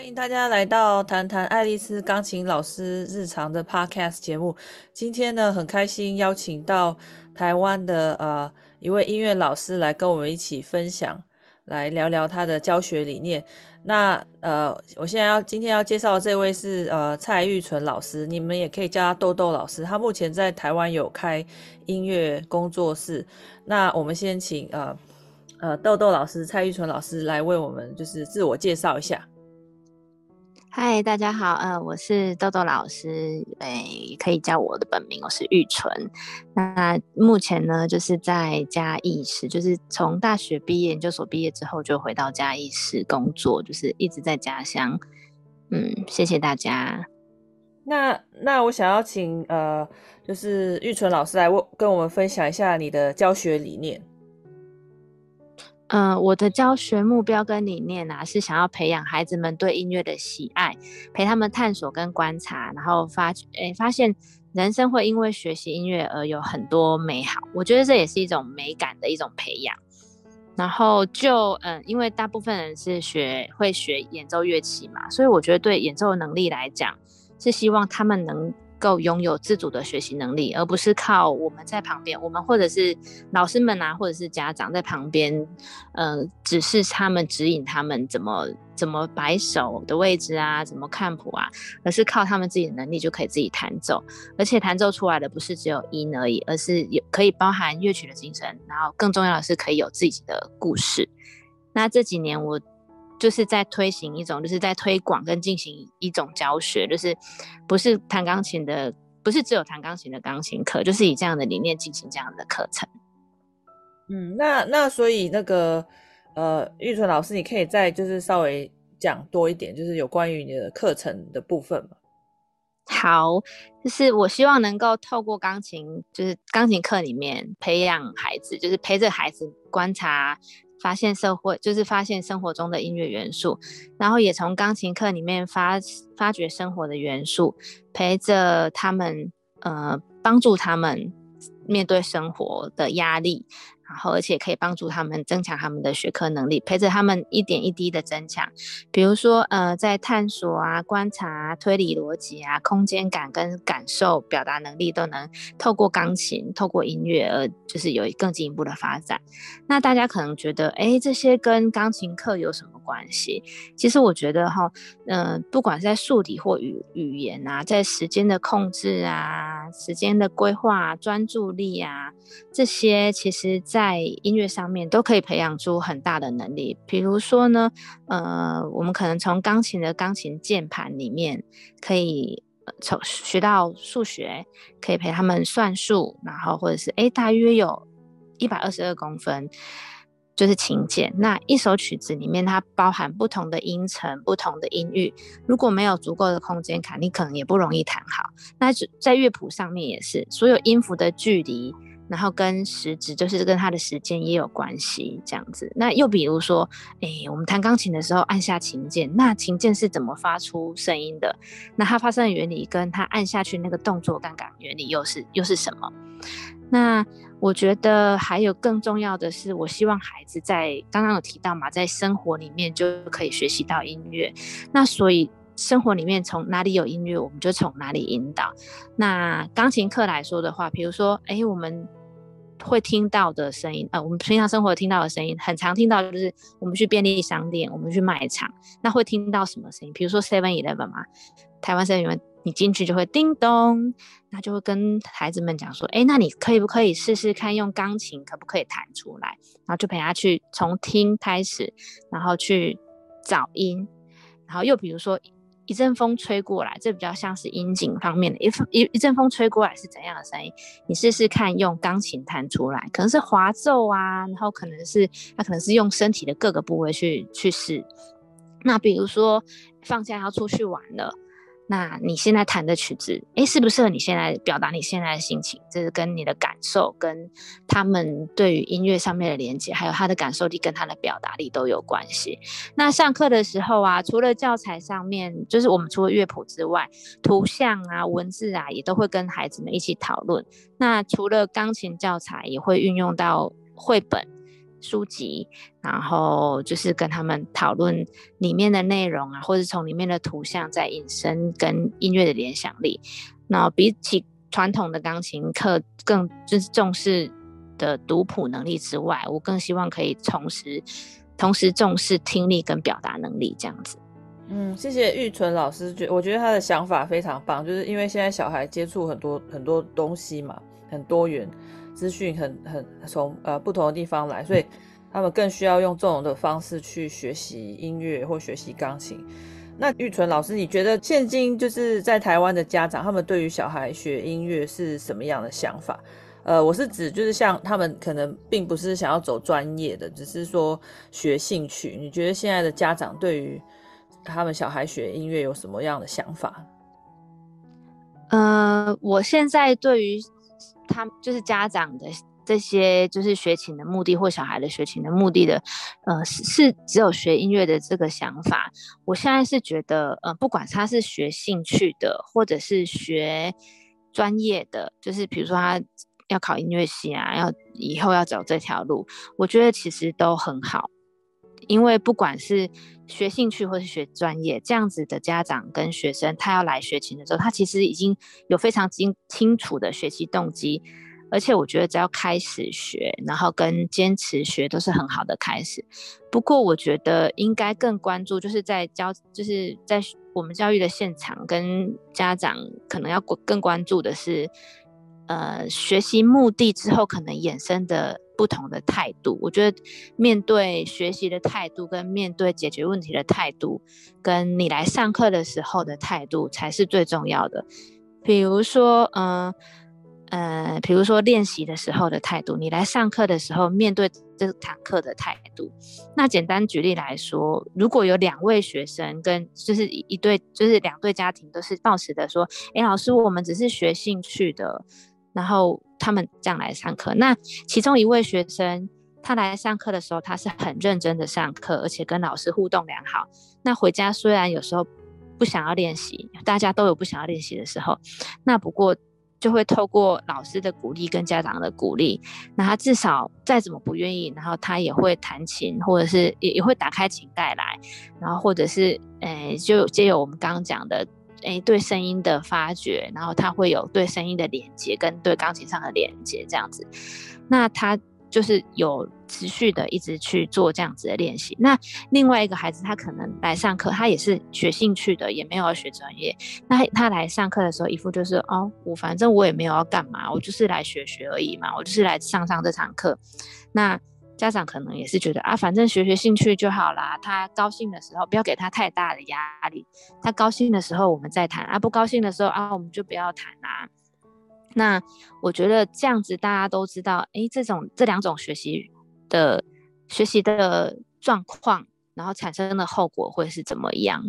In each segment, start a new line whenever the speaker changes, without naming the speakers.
欢迎大家来到谈谈爱丽丝钢琴老师日常的 Podcast 节目。今天呢，很开心邀请到台湾的呃一位音乐老师来跟我们一起分享，来聊聊他的教学理念。那呃，我现在要今天要介绍的这位是呃蔡玉纯老师，你们也可以叫他豆豆老师。他目前在台湾有开音乐工作室。那我们先请呃呃豆豆老师蔡玉纯老师来为我们就是自我介绍一下。
嗨，大家好，呃，我是豆豆老师，哎，可以叫我的本名，我是玉纯。那目前呢，就是在嘉义市，就是从大学毕业、研究所毕业之后，就回到嘉义市工作，就是一直在家乡。嗯，谢谢大家。
那那我想要请呃，就是玉纯老师来跟我们分享一下你的教学理念。
嗯、我的教学目标跟理念啊，是想要培养孩子们对音乐的喜爱，陪他们探索跟观察，然后发诶、发现人生会因为学习音乐而有很多美好。我觉得这也是一种美感的一种培养。然后就嗯，因为大部分人是学会学演奏乐器嘛，所以我觉得对演奏能力来讲，是希望他们能。够拥有自主的学习能力，而不是靠我们在旁边，我们或者是老师们啊，或者是家长在旁边，呃，指示他们、指引他们怎么怎么摆手的位置啊，怎么看谱啊，而是靠他们自己的能力就可以自己弹奏，而且弹奏出来的不是只有音而已，而是有可以包含乐曲的精神，然后更重要的是可以有自己的故事。那这几年我。就是在推行一种，就是在推广跟进行一种教学，就是不是弹钢琴的，不是只有弹钢琴的钢琴课，就是以这样的理念进行这样的课程。
嗯，那那所以那个呃，玉纯老师，你可以再就是稍微讲多一点，就是有关于你的课程的部分吗？
好，就是我希望能够透过钢琴，就是钢琴课里面培养孩子，就是陪着孩子观察。发现社会就是发现生活中的音乐元素，然后也从钢琴课里面发发掘生活的元素，陪着他们，呃，帮助他们面对生活的压力。然后，而且可以帮助他们增强他们的学科能力，陪着他们一点一滴的增强。比如说，呃，在探索啊、观察啊、推理逻辑啊、空间感跟感受表达能力，都能透过钢琴、透过音乐，而就是有更进一步的发展。那大家可能觉得，哎，这些跟钢琴课有什么关系？其实我觉得哈，嗯、不管是在数理或语语言啊，在时间的控制啊、时间的规划、专注力啊，这些其实在音乐上面都可以培养出很大的能力，比如说呢，呃，我们可能从钢琴的钢琴键盘里面可以从学到数学，可以陪他们算数，然后或者是诶，大约有一百二十二公分，就是琴键。那一首曲子里面它包含不同的音程、不同的音域，如果没有足够的空间感，你可能也不容易弹好。那在乐谱上面也是，所有音符的距离。然后跟时值，就是跟它的时间也有关系，这样子。那又比如说，哎，我们弹钢琴的时候按下琴键，那琴键是怎么发出声音的？那它发声的原理跟它按下去那个动作杠杆原理又是又是什么？那我觉得还有更重要的是，我希望孩子在刚刚有提到嘛，在生活里面就可以学习到音乐。那所以生活里面从哪里有音乐，我们就从哪里引导。那钢琴课来说的话，比如说，哎，我们。会听到的声音，呃，我们平常生活听到的声音，很常听到就是我们去便利商店，我们去卖场，那会听到什么声音？比如说 Seven Eleven 嘛，台湾 Seven Eleven，你进去就会叮咚，那就会跟孩子们讲说，哎，那你可以不可以试试看用钢琴可不可以弹出来？然后就陪他去从听开始，然后去找音，然后又比如说。一阵风吹过来，这比较像是音景方面的。一一一阵风吹过来是怎样的声音？你试试看用钢琴弹出来，可能是滑奏啊，然后可能是它可能是用身体的各个部位去去试。那比如说放假要出去玩了。那你现在弹的曲子，诶，适不适合你现在表达你现在的心情？这是跟你的感受，跟他们对于音乐上面的连接，还有他的感受力跟他的表达力都有关系。那上课的时候啊，除了教材上面，就是我们除了乐谱之外，图像啊、文字啊，也都会跟孩子们一起讨论。那除了钢琴教材，也会运用到绘本。书籍，然后就是跟他们讨论里面的内容啊，或者从里面的图像再引申跟音乐的联想力。那比起传统的钢琴课，更就是重视的读谱能力之外，我更希望可以同时同时重视听力跟表达能力这样子。
嗯，谢谢玉纯老师，觉我觉得他的想法非常棒，就是因为现在小孩接触很多很多东西嘛，很多元。资讯很很从呃不同的地方来，所以他们更需要用这种的方式去学习音乐或学习钢琴。那玉纯老师，你觉得现今就是在台湾的家长，他们对于小孩学音乐是什么样的想法？呃，我是指就是像他们可能并不是想要走专业的，只是说学兴趣。你觉得现在的家长对于他们小孩学音乐有什么样的想法？
呃，我现在对于。他就是家长的这些，就是学琴的目的或小孩的学琴的目的的，呃，是是只有学音乐的这个想法。我现在是觉得，呃，不管他是学兴趣的，或者是学专业的，就是比如说他要考音乐系啊，要以后要走这条路，我觉得其实都很好。因为不管是学兴趣或是学专业，这样子的家长跟学生，他要来学琴的时候，他其实已经有非常清清楚的学习动机，而且我觉得只要开始学，然后跟坚持学都是很好的开始。不过我觉得应该更关注，就是在教，就是在我们教育的现场，跟家长可能要更关注的是，呃，学习目的之后可能衍生的。不同的态度，我觉得面对学习的态度，跟面对解决问题的态度，跟你来上课的时候的态度才是最重要的。比如说，嗯、呃，比如说练习的时候的态度，你来上课的时候面对这堂课的态度。那简单举例来说，如果有两位学生跟就是一对，就是两对家庭都是抱持的说，哎，老师，我们只是学兴趣的。然后他们这样来上课，那其中一位学生他来上课的时候，他是很认真的上课，而且跟老师互动良好。那回家虽然有时候不想要练习，大家都有不想要练习的时候，那不过就会透过老师的鼓励跟家长的鼓励，那他至少再怎么不愿意，然后他也会弹琴，或者是也也会打开琴带来，然后或者是诶，就借由我们刚刚讲的。诶，对声音的发掘，然后他会有对声音的连接，跟对钢琴上的连接这样子。那他就是有持续的一直去做这样子的练习。那另外一个孩子，他可能来上课，他也是学兴趣的，也没有要学专业。那他来上课的时候，一副就是哦，我反正我也没有要干嘛，我就是来学学而已嘛，我就是来上上这堂课。那家长可能也是觉得啊，反正学学兴趣就好啦。他高兴的时候，不要给他太大的压力。他高兴的时候，我们再谈啊；不高兴的时候啊，我们就不要谈啊。那我觉得这样子，大家都知道，诶，这种这两种学习的学习的状况，然后产生的后果会是怎么样？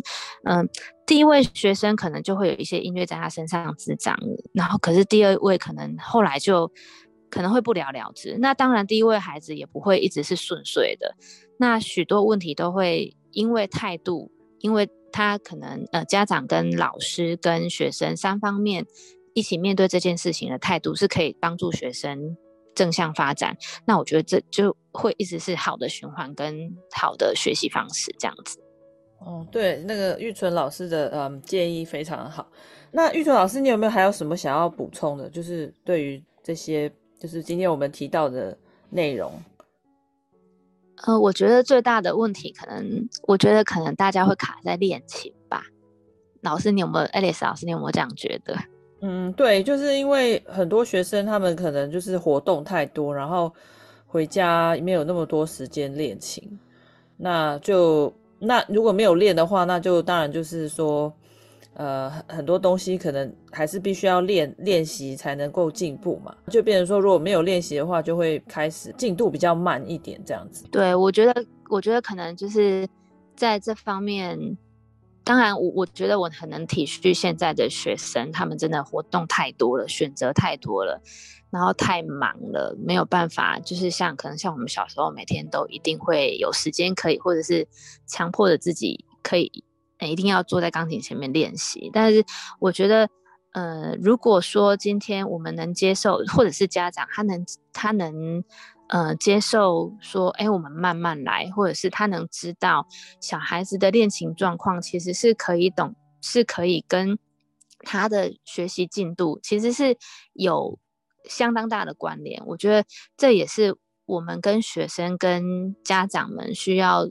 嗯，第一位学生可能就会有一些音乐在他身上滋长，然后可是第二位可能后来就。可能会不了了之。那当然，第一位孩子也不会一直是顺遂的。那许多问题都会因为态度，因为他可能呃家长跟老师跟学生三方面一起面对这件事情的态度是可以帮助学生正向发展。那我觉得这就会一直是好的循环跟好的学习方式这样子。
哦，对，那个玉纯老师的嗯建议非常好。那玉纯老师，你有没有还有什么想要补充的？就是对于这些。就是今天我们提到的内容，
呃，我觉得最大的问题，可能我觉得可能大家会卡在练琴吧。老师，你有没有，Alice 老师，你有没有这样觉得？
嗯，对，就是因为很多学生他们可能就是活动太多，然后回家没有那么多时间练琴，那就那如果没有练的话，那就当然就是说。呃，很多东西可能还是必须要练练习才能够进步嘛，就变成说如果没有练习的话，就会开始进度比较慢一点这样子。
对，我觉得，我觉得可能就是在这方面，当然我我觉得我很能体恤现在的学生，他们真的活动太多了，选择太多了，然后太忙了，没有办法，就是像可能像我们小时候每天都一定会有时间可以，或者是强迫着自己可以。一定要坐在钢琴前面练习，但是我觉得，呃，如果说今天我们能接受，或者是家长他能他能，呃，接受说，哎，我们慢慢来，或者是他能知道小孩子的练琴状况，其实是可以懂，是可以跟他的学习进度其实是有相当大的关联。我觉得这也是我们跟学生、跟家长们需要，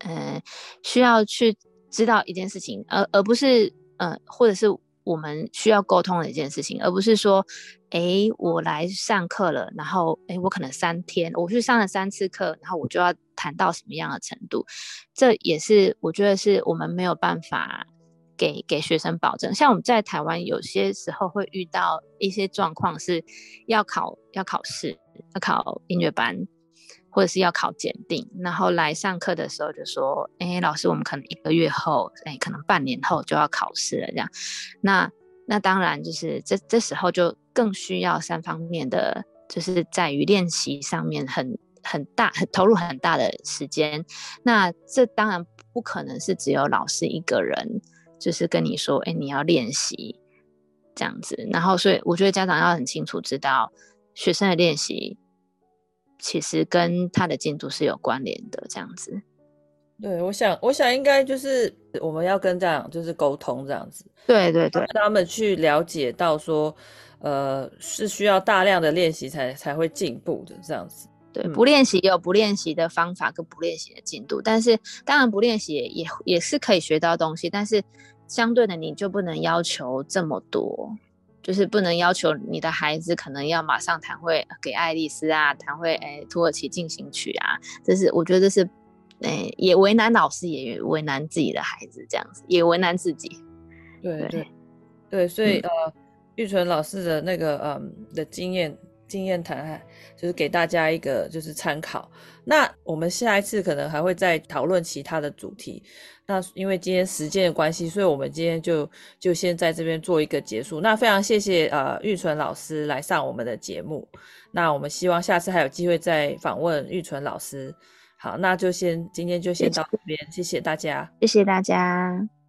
呃，需要去知道一件事情，而而不是，呃，或者是。我们需要沟通的一件事情，而不是说，哎，我来上课了，然后，哎，我可能三天，我去上了三次课，然后我就要弹到什么样的程度？这也是我觉得是我们没有办法给给学生保证。像我们在台湾，有些时候会遇到一些状况，是要考要考试，要考音乐班。或者是要考检定，然后来上课的时候就说：“哎，老师，我们可能一个月后，哎，可能半年后就要考试了。”这样，那那当然就是这这时候就更需要三方面的，就是在于练习上面很很大，很投入很大的时间。那这当然不可能是只有老师一个人，就是跟你说：“哎，你要练习这样子。”然后，所以我觉得家长要很清楚知道学生的练习。其实跟他的进度是有关联的，这样子。
对，我想，我想应该就是我们要跟家长就是沟通这样子。
对对对，
让他们去了解到说，呃，是需要大量的练习才才会进步的这样子。
对，不练习也有不练习的方法跟不练习的进度，但是当然不练习也也也是可以学到东西，但是相对的你就不能要求这么多。就是不能要求你的孩子可能要马上弹会给爱丽丝啊，弹会诶土耳其进行曲啊，这是我觉得这是诶也为难老师，也为难自己的孩子，这样子也为难自己。
对对对，对，所以、嗯、呃，玉纯老师的那个嗯的经验经验谈，就是给大家一个就是参考。那我们下一次可能还会再讨论其他的主题。那因为今天时间的关系，所以我们今天就就先在这边做一个结束。那非常谢谢呃玉纯老师来上我们的节目。那我们希望下次还有机会再访问玉纯老师。好，那就先今天就先到这边，谢谢，谢谢大家，
谢谢大家。